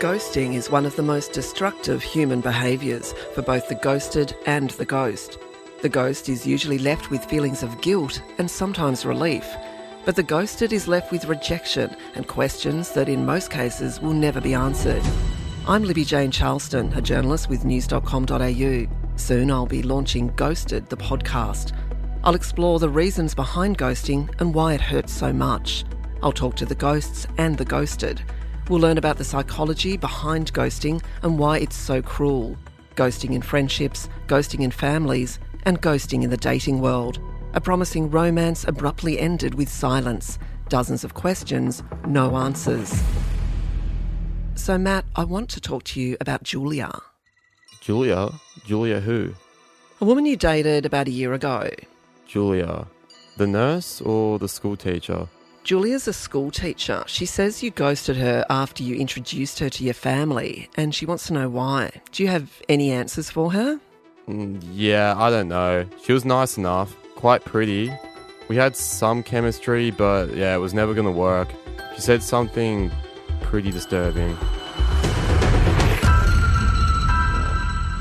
Ghosting is one of the most destructive human behaviours for both the ghosted and the ghost. The ghost is usually left with feelings of guilt and sometimes relief, but the ghosted is left with rejection and questions that in most cases will never be answered. I'm Libby Jane Charleston, a journalist with news.com.au. Soon I'll be launching Ghosted, the podcast. I'll explore the reasons behind ghosting and why it hurts so much. I'll talk to the ghosts and the ghosted. We'll learn about the psychology behind ghosting and why it's so cruel. Ghosting in friendships, ghosting in families, and ghosting in the dating world. A promising romance abruptly ended with silence. Dozens of questions, no answers. So, Matt, I want to talk to you about Julia. Julia? Julia who? A woman you dated about a year ago. Julia. The nurse or the school teacher? Julia's a school teacher. She says you ghosted her after you introduced her to your family, and she wants to know why. Do you have any answers for her? Mm, yeah, I don't know. She was nice enough, quite pretty. We had some chemistry, but yeah, it was never gonna work. She said something pretty disturbing.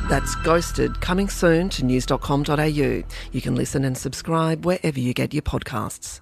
That's Ghosted, coming soon to news.com.au. You can listen and subscribe wherever you get your podcasts.